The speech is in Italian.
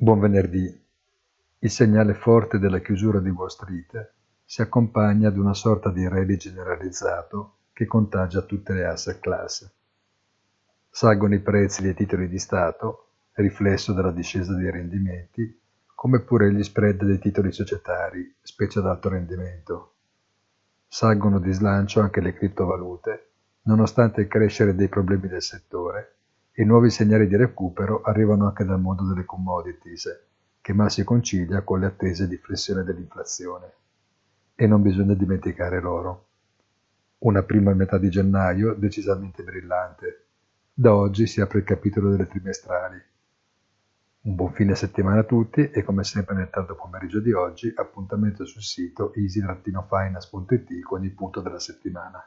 Buon venerdì. Il segnale forte della chiusura di Wall Street si accompagna ad una sorta di rally generalizzato che contagia tutte le asset class. Salgono i prezzi dei titoli di Stato, riflesso della discesa dei rendimenti, come pure gli spread dei titoli societari, specie ad alto rendimento. Salgono di slancio anche le criptovalute, nonostante il crescere dei problemi del settore e nuovi segnali di recupero arrivano anche dal mondo delle commodities, che mal si concilia con le attese di flessione dell'inflazione. E non bisogna dimenticare l'oro. Una prima metà di gennaio decisamente brillante. Da oggi si apre il capitolo delle trimestrali. Un buon fine settimana a tutti e come sempre nel tardo pomeriggio di oggi appuntamento sul sito easy-finance.it con il punto della settimana.